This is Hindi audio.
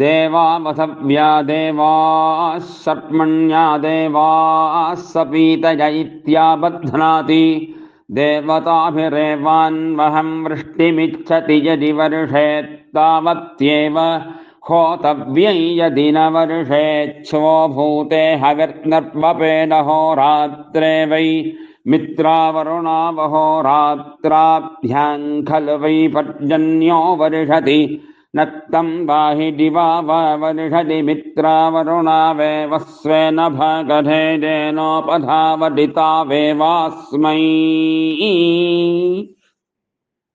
देवावसव्या देवाः सर्पण्या देवाः सपीतय इत्याबध्नाति देवताभिरेवान्वहं वृष्टिमिच्छति यदि वर्षेत्तावत्येव होतव्यै यदि न वर्षेच्छ्वो भूते हविर्नर्वपेन होरात्रे वै मित्रावरुणावहोरात्राभ्यां खलु वै पर्जन्यो वर्षति। नक्तं वाहि दिवा वा वर्षति मित्रावरुणावेव वे भगधेदेनोपधावदितावेवास्मै